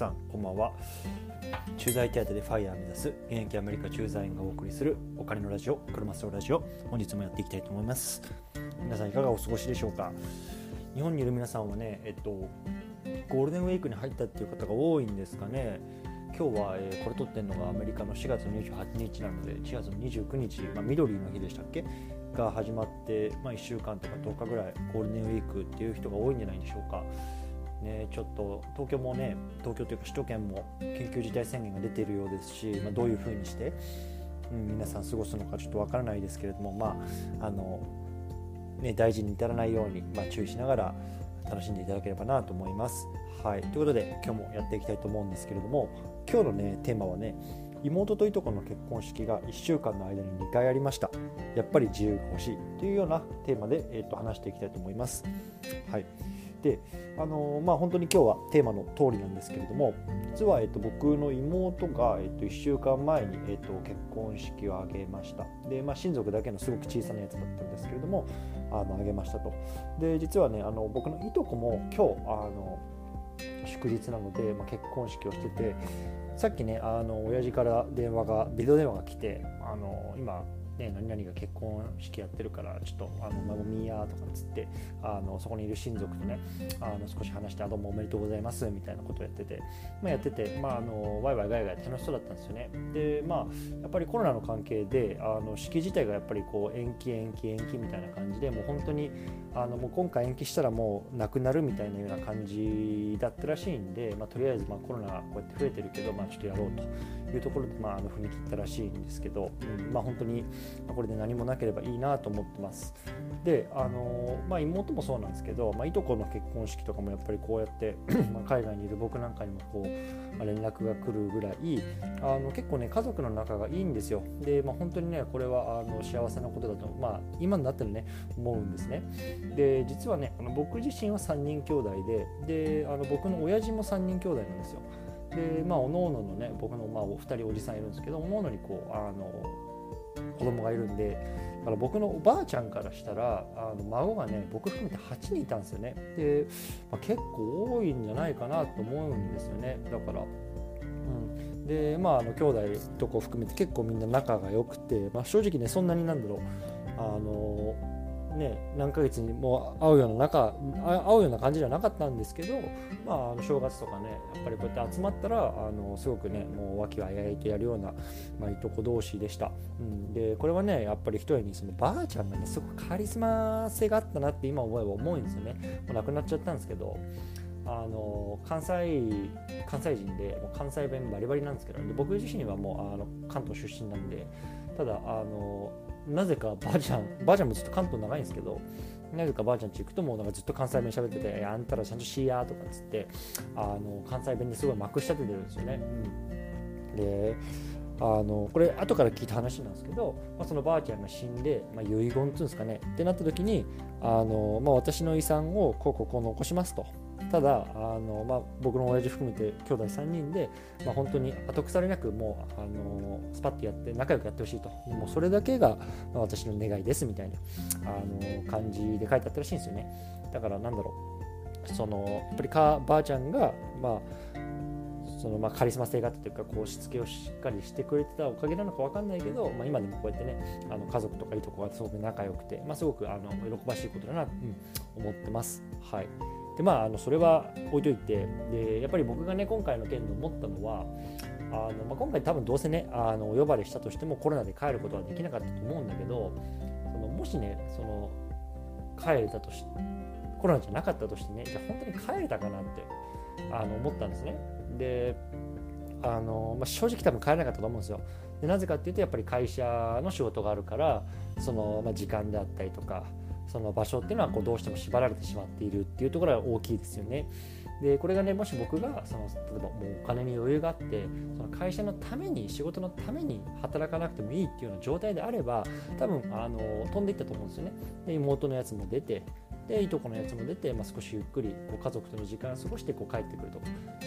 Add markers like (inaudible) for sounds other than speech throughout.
さんこんばんは。駐在手当でファイヤー目指す現役アメリカ駐在員がお送りするお金のラジオ車スロラジオ。本日もやっていきたいと思います。皆さんいかがお過ごしでしょうか？日本にいる皆さんはねえっとゴールデンウィークに入ったっていう方が多いんですかね。今日は、えー、これ撮ってるのがアメリカの4月28日なので4月の29日、まあ、緑の日でしたっけ？が始まって、まあ、1週間とか10日ぐらいゴールデンウィークっていう人が多いんじゃないでしょうか。ね、ちょっと東京もね東京というか首都圏も緊急事態宣言が出ているようですし、まあ、どういうふうにして、うん、皆さん過ごすのかちょっとわからないですけれども、まああのね、大事に至らないように、まあ、注意しながら楽しんでいただければなと思います。はい、ということで今日もやっていきたいと思うんですけれども今日のねテーマはね妹といとこの結婚式が1週間の間に2回ありました。やっぱり自由が欲しいというようなテーマで、えー、と話していきたいと思います。はいであのまあ、本当に今日はテーマの通りなんですけれども実は、えっと、僕の妹が、えっと、1週間前に、えっと、結婚式を挙げました。で、まあ、親族だけのすごく小さなやつだったんですけれどもあの挙げましたと。で実はねあの僕のいとこも今日あの祝日なので、まあ、結婚式をしててさっきねあの親父から電話がビデオ電話が来てあの今ね、何々が結婚式やってるからちょっとあの孫みやとかっつってあのそこにいる親族とねあの少し話してあどうもおめでとうございますみたいなことをやってて、まあ、やってて、まあ、あのワイワイガイガイ楽しそうだったんですよね。でまあやっぱりコロナの関係であの式自体がやっぱりこう延期延期延期みたいな感じでもう本当にあのもう今回延期したらもうなくなるみたいなような感じだったらしいんで、まあ、とりあえずまあコロナこうやって増えてるけど、まあ、ちょっとやろうというところで、まあ、あの踏み切ったらしいんですけど、うんまあ、本当にこれで何もなければいいなと思ってます。であのまあ、妹もそうなんですけど、まあ、いとこの結婚式とかもやっぱりこうやって (clears throat) ま海外にいる僕なんかにもこう、まあ、連絡が来るぐらいあの結構ね家族の仲がいいんですよ。で、まあ、本当にねこれはあの幸せなことだと、まあ、今になってるね思うんですね。で実はねあの僕自身は3人兄弟でであの僕の親父も3人兄弟なんですよ。でまあおのおののね僕のまあお二人おじさんいるんですけどおのおのにこうあの子供がいるんでだから僕のおばあちゃんからしたらあの孫がね僕含めて8人いたんですよね。で、まあ、結構多いんじゃないかなと思うんですよね。だから、うん、でまああの兄弟とこ含めて結構みんな仲が良くて、まあ、正直ねそんなになんだろう。あのね、何ヶ月にもう会うような中会うような感じじゃなかったんですけど、まあ、あの正月とかねやっぱりこうやって集まったらあのすごくねもう和気あいあいとやるような、まあ、いとこ同士でした、うん、でこれはねやっぱり一重にそのばあちゃんがねすごくカリスマ性があったなって今思えば思うんですよね。もう亡くなっちゃったんですけどあの関西関西人でもう関西弁バリバリなんですけど僕自身はもうあの関東出身なんでただあのなぜかばあちゃんばあちゃんもずっと関東長いんですけどなぜかばあちゃんち行くともうなんかずっと関西弁喋ってて「あんたらちゃんとしや」とかっつってあの関西弁にすごいまくし立ててるんですよね。うん、であのこれ後から聞いた話なんですけど、まあ、そのばあちゃんが死んで、まあ、遺言っていうんですかね。ってなった時にあの、まあ、私の遺産をこうこうこう残しますと。ただあの、まあ、僕の親父含めて兄弟3人で、まあ、本当に後腐れなくもうあのスパッとやって仲良くやってほしいと。もうそれだけが、私の願いですみたいなあの感じで書いてあったらしいんですよね。だからなんだろう。そのやっぱりかばあちゃんがまあそのまあカリスマ性があったというかこうしつけをしっかりしてくれてたおかげなのか分かんないけど、まあ、今でもこうやってねあの家族とかいいとこがすごく仲良くて、まあ、すごくあの喜ばしいことだな、うん、思ってます。はい。でまあ、あのそれは置いといてでやっぱり僕がね今回の件で思ったのはあの、まあ、今回多分どうせねあのお呼ばれしたとしてもコロナで帰ることはできなかったと思うんだけどそのもしねその帰れたとしコロナじゃなかったとしてねじゃ本当に帰れたかなってあの思ったんですね。であの、まあ、正直多分帰れなかったと思うんですよ。でなぜかっていうとやっぱり会社の仕事があるからその、まあ、時間であったりとかその場所っていうのはこうどうしても縛られてしまっているっていうところが大きいですよね。でこれがねもし僕がその例えばもうお金に余裕があってその会社のために仕事のために働かなくてもいいっていうような状態であれば多分あの飛んでいったと思うんですよね。で妹のやつも出てでいとこのやつも出て、まあ、少しゆっくりこう家族との時間を過ごしてこう帰ってくると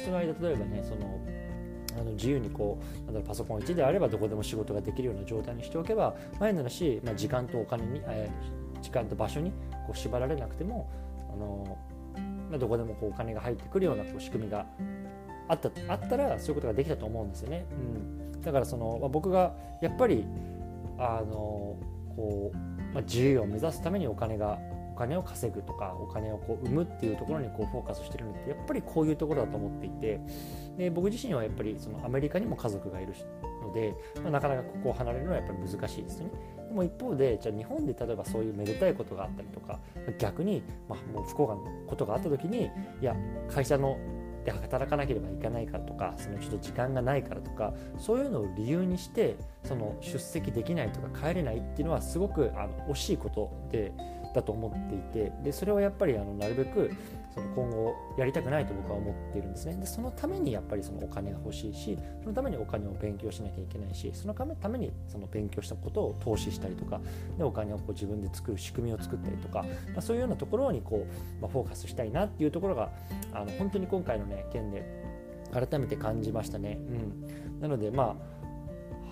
その間例えばねそのあの自由にこうなんだろうパソコン1であればどこでも仕事ができるような状態にしておけば前ならし、まあ、時間とお金に、えー、間と場所にこう縛られなくてもあの、まあ、どこでもこうお金が入ってくるようなこう仕組みがあったあったらそういうことができたと思うんですよね。うん、だからその、まあ、僕がやっぱりあのこう、まあ、自由を目指すためにお金がお金を稼ぐとかお金をこう生むっていうところにこうフォーカスしてるのってやっぱりこういうところだと思っていてで僕自身はやっぱりそのアメリカにも家族がいるので、まあ、なかなかここを離れるのはやっぱり難しいですよね。でも一方でじゃあ日本で例えばそういうめでたいことがあったりとか逆に、まあ、もう不幸なことがあった時にいや会社ので働かなければいけないからとかそのちょっと時間がないからとかそういうのを理由にしてその出席できないとか帰れないっていうのはすごくあの惜しいことでだと思っていてでそれはやっぱりあのなるべくその今後やりたくないと僕は思っているんですねでそのためにやっぱりそのお金が欲しいしそのためにお金を勉強しなきゃいけないしそのためにその勉強したことを投資したりとかでお金をこう自分で作る仕組みを作ったりとか、まあ、そういうようなところにこう、まあ、フォーカスしたいなっていうところがあの本当に今回のね件で改めて感じましたね。うん、なのでまあ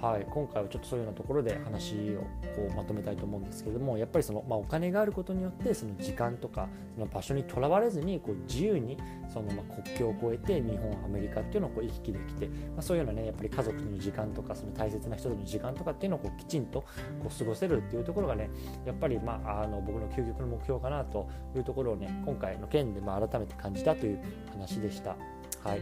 はい、今回はちょっとそういうようなところで話をこうまとめたいと思うんですけれどもやっぱりその、まあ、お金があることによってその時間とかその場所にとらわれずにこう自由にそのまあ国境を越えて日本アメリカっていうのをこう行き来できて、まあ、そういうようなねやっぱり家族との時間とかその大切な人との時間とかっていうのをこうきちんとこう過ごせるっていうところがねやっぱり、まあ、あの僕の究極の目標かなというところをね今回の件でまあ改めて感じたという話でした。はい、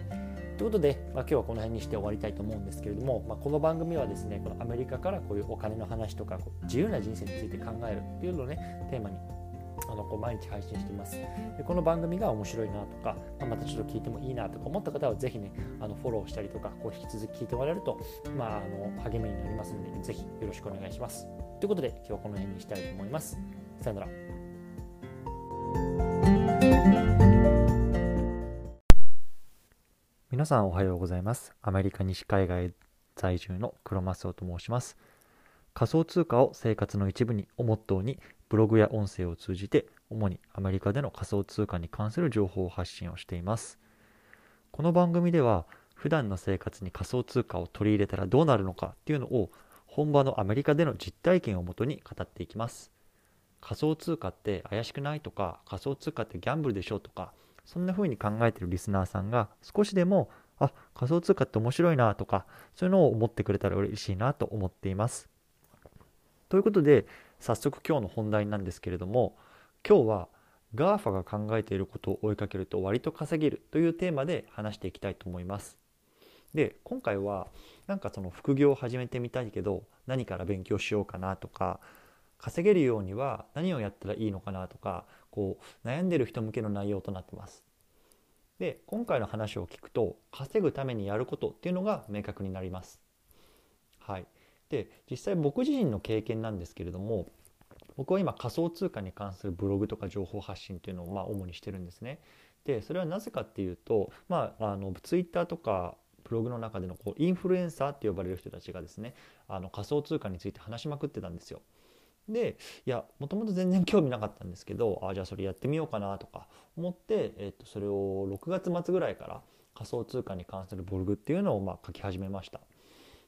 ということで、まあ、今日はこの辺にして終わりたいと思うんですけれども、まあ、この番組はですねこのアメリカからこういうお金の話とかこう自由な人生について考えるっていうのをねテーマにあのこう毎日配信しています。でこの番組が面白いなとか、まあ、またちょっと聞いてもいいなとか思った方はぜひねあのフォローしたりとかこう引き続き聞いてもらえると、まあ、あの励みになりますのでぜひよろしくお願いします。ということで今日はこの辺にしたいと思います。さよなら。皆さんおはようございます。アメリカ西海外在住の黒マスオと申します。仮想通貨を生活の一部にをモットーにブログや音声を通じて主にアメリカでの仮想通貨に関する情報を発信をしています。この番組では普段の生活に仮想通貨を取り入れたらどうなるのかっていうのを本場のアメリカでの実体験をもとに語っていきます。仮想通貨って怪しくないとか仮想通貨ってギャンブルでしょとかそんな風に考えてるリスナーさんが少しでもあ仮想通貨って面白いなとかそういうのを思ってくれたら嬉しいなと思っています。ということで早速今日の本題なんですけれども今日は GAFA が考えていることを追いかけると割と稼げるというテーマで話していきたいと思います。で今回はなんかその副業を始めてみたいけど何から勉強しようかなとか稼げるようには何をやったらいいのかなとかこう悩んでる人向けの内容となってます。で今回の話を聞くと稼ぐためにやることっていうのが明確になります。はい、で実際僕自身の経験なんですけれども僕は今仮想通貨に関するブログとか情報発信っていうのをまあ主にしてるんですね。でそれはなぜかっていうと、まあ、あのツイッターとかブログの中でのこうインフルエンサーって呼ばれる人たちがですねあの仮想通貨について話しまくってたんですよ。でいやもともと全然興味なかったんですけどあじゃあそれやってみようかなとか思って、えっと、それを6月末ぐらいから仮想通貨に関するブログっていうのをまあ書き始めました。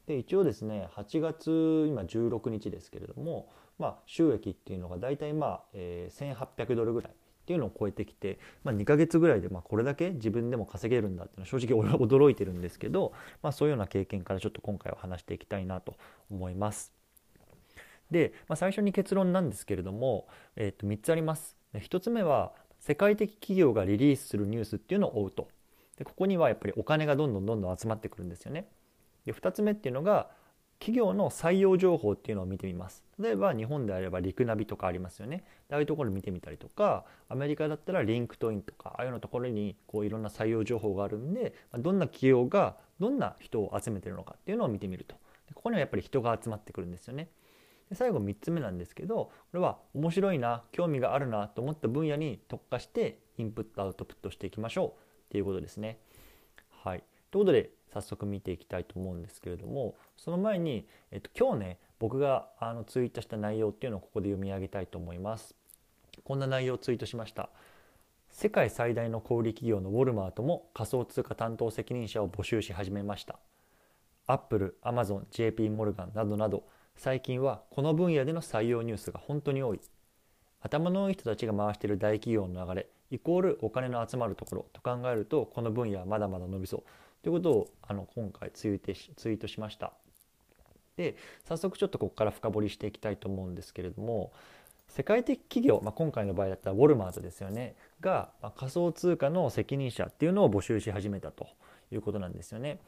で一応ですね8月今16日ですけれども、まあ、収益っていうのが大体まあ、えー、1800ドルぐらいっていうのを超えてきて、まあ、2ヶ月ぐらいでまあこれだけ自分でも稼げるんだっていうのは正直俺は驚いてるんですけど、まあ、そういうような経験からちょっと今回は話していきたいなと思います。で、まあ、最初に結論なんですけれども、えー、と3つあります。1つ目は世界的企業がリリースするニュースっていうのを追うとでここにはやっぱりお金がどんどんどんどん集まってくるんですよね。で2つ目っていうのが企業の採用情報っていうのを見てみます。例えば日本であればリクナビとかありますよね。ああいうところ見てみたりとかアメリカだったら LinkedIn とかああいうのところにこういろんな採用情報があるんでどんな企業がどんな人を集めてるのかっていうのを見てみると。ここにはやっぱり人が集まってくるんですよね。で最後3つ目なんですけどこれは面白いな興味があるなと思った分野に特化してインプットアウトプットしていきましょうっていうことですね。はい、ということで早速見ていきたいと思うんですけれどもその前に、えっと、今日ね僕があのツイートした内容っていうのをここで読み上げたいと思います。こんな内容をツイートしました。世界最大の小売企業のウォルマートも仮想通貨担当責任者を募集し始めました。アップル、アマゾン、JP モルガンなどなど最近はこの分野での採用ニュースが本当に多い頭のいい人たちが回している大企業の流れイコールお金の集まるところと考えるとこの分野はまだまだ伸びそうということをあの今回ツイートしツイートしました。で早速ちょっとここから深掘りしていきたいと思うんですけれども世界的企業、まあ、今回の場合だったらウォルマートですよねが、まあ、仮想通貨の責任者っていうのを募集し始めたということなんですよね。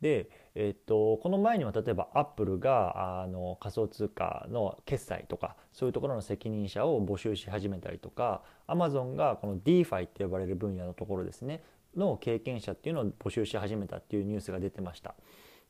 で、えっと、この前には例えばアップルがあの仮想通貨の決済とかそういうところの責任者を募集し始めたりとかアマゾンがこの DeFi って呼ばれる分野のところですねの経験者っていうのを募集し始めたっていうニュースが出てました。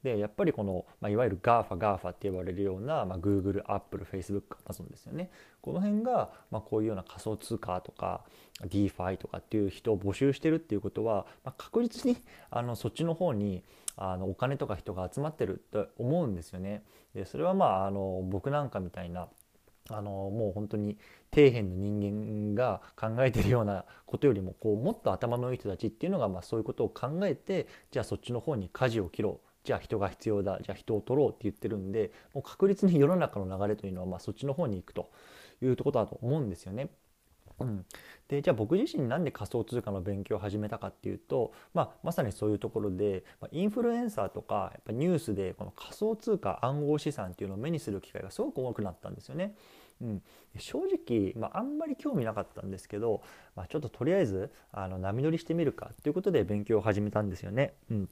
でやっぱりこの、まあ、いわゆる GAFA、GAFA って呼ばれるような、まあ、Google、Apple、Facebook、Amazon ですよね。この辺が、まあ、こういうような仮想通貨とか DeFi とかっていう人を募集してるっていうことは、まあ、確実にあのそっちの方にあのお金とか人が集まってると思うんですよね。でそれはまああの僕なんかみたいなあのもう本当に底辺の人間が考えてるようなことよりもこうもっと頭のいい人たちっていうのがまあそういうことを考えてじゃあそっちの方に舵を切ろうじゃあ人が必要だじゃあ人を取ろうって言ってるんでもう確実に世の中の流れというのはまあそっちの方に行くというとことだと思うんですよね。うん、でじゃあ僕自身なんで仮想通貨の勉強を始めたかっていうと、まあ、まさにそういうところで、まあ、インフルエンサーとかやっぱニュースでこの仮想通貨暗号資産っていうのを目にする機会がすごく多くなったんですよね。うん、正直、まあ、あんまり興味なかったんですけど、まあ、ちょっととりあえずあの波乗りしてみるかということで勉強を始めたんですよね。うん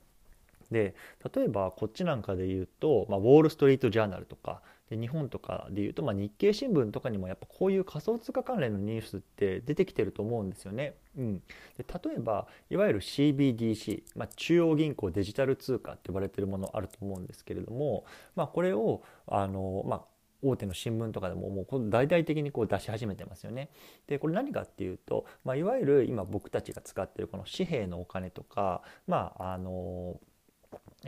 で例えばこっちなんかで言うと、まあ、ウォール・ストリート・ジャーナルとかで日本とかで言うと、まあ、日経新聞とかにもやっぱこういう仮想通貨関連のニュースって出てきてると思うんですよね。うん、で例えばいわゆる CBDC、まあ、中央銀行デジタル通貨って呼ばれてるものあると思うんですけれども、まあ、これをあの、まあ、大手の新聞とかでももう大々的にこう出し始めてますよね。でこれ何かっていうと、まあ、いわゆる今僕たちが使ってるこの紙幣のお金とかまああの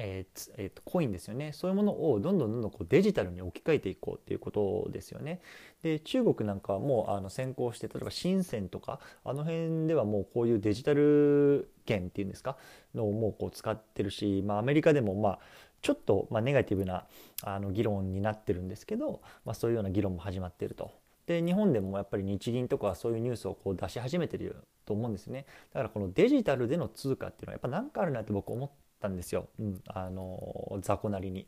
えーえー、とコインですよねそういうものをどんどんどんどんこうデジタルに置き換えていこうっていうことですよね。で中国なんかはもうあの先行して例えば深センとかあの辺ではもうこういうデジタル券っていうんですか？のをもうこう使ってるし、まあ、アメリカでもまあちょっとまネガティブなあの議論になってるんですけど、まあ、そういうような議論も始まってると。で日本でもやっぱり日銀とかそういうニュースをこう出し始めてると思うんですねだからこのデジタルでの通貨っていうのはやっぱ何かあるなって僕思ったんですよ、うん、あの雑魚なりに。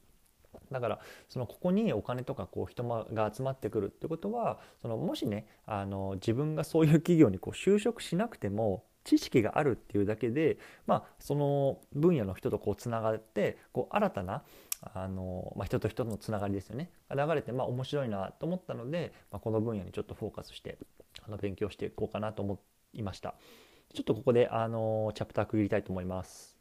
だからそのここにお金とかこう人が集まってくるってことはそのもしねあの自分がそういう企業にこう就職しなくても知識があるっていうだけで、まあ、その分野の人とこうつながってこう新たなあの、まあ、人と人とのつながりですよね流れてまあ面白いなと思ったので、まあ、この分野にちょっとフォーカスしてあの勉強していこうかなと思いました。ちょっとここであのチャプター区切りたいと思います。